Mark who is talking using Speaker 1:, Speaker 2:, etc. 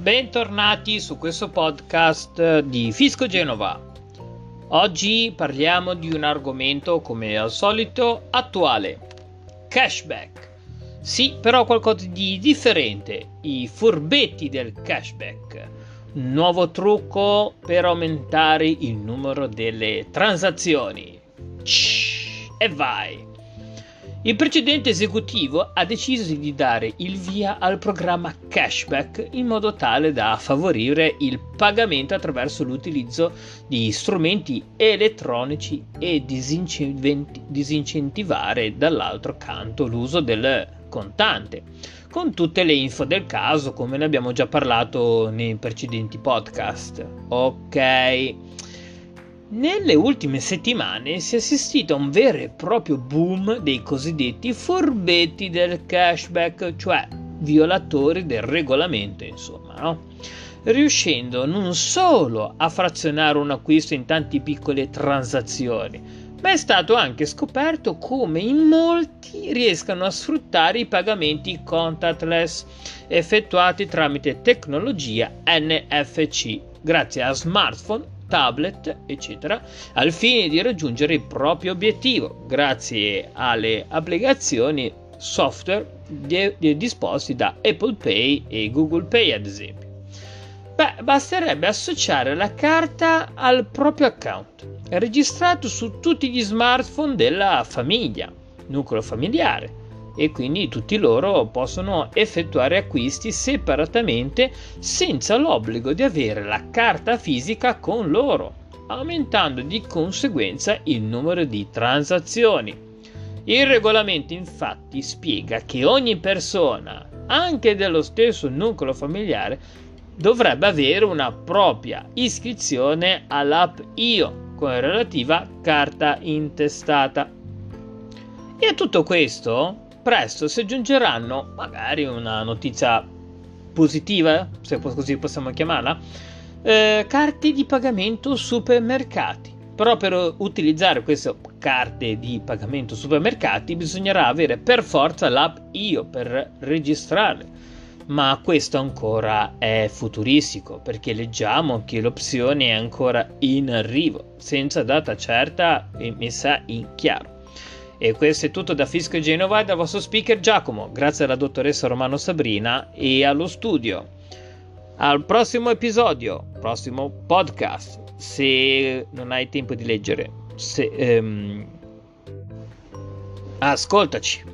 Speaker 1: bentornati su questo podcast di Fisco Genova. Oggi parliamo di un argomento come al solito attuale, cashback. Sì, però qualcosa di differente, i furbetti del cashback. Nuovo trucco per aumentare il numero delle transazioni. e vai! Il precedente esecutivo ha deciso di dare il via al programma cashback in modo tale da favorire il pagamento attraverso l'utilizzo di strumenti elettronici e disincentivare dall'altro canto l'uso del contante, con tutte le info del caso come ne abbiamo già parlato nei precedenti podcast. Ok. Nelle ultime settimane si è assistito a un vero e proprio boom dei cosiddetti furbetti del cashback, cioè violatori del regolamento, insomma, no? riuscendo non solo a frazionare un acquisto in tante piccole transazioni, ma è stato anche scoperto come in molti riescano a sfruttare i pagamenti contactless effettuati tramite tecnologia NFC grazie a smartphone tablet, eccetera, al fine di raggiungere il proprio obiettivo, grazie alle applicazioni software di, di, disposti da Apple Pay e Google Pay, ad esempio. Beh, basterebbe associare la carta al proprio account, registrato su tutti gli smartphone della famiglia, nucleo familiare, e quindi tutti loro possono effettuare acquisti separatamente senza l'obbligo di avere la carta fisica con loro, aumentando di conseguenza il numero di transazioni. Il regolamento infatti spiega che ogni persona, anche dello stesso nucleo familiare, dovrebbe avere una propria iscrizione all'app IO con relativa carta intestata. E a tutto questo presto si aggiungeranno magari una notizia positiva, se così possiamo chiamarla, eh, carte di pagamento supermercati. Però per utilizzare queste carte di pagamento supermercati bisognerà avere per forza l'app Io per registrarle. Ma questo ancora è futuristico perché leggiamo che l'opzione è ancora in arrivo, senza data certa e messa in chiaro. E questo è tutto da Fisco Genova e dal vostro speaker Giacomo, grazie alla dottoressa Romano Sabrina e allo studio. Al prossimo episodio, prossimo podcast, se non hai tempo di leggere, se, ehm, ascoltaci.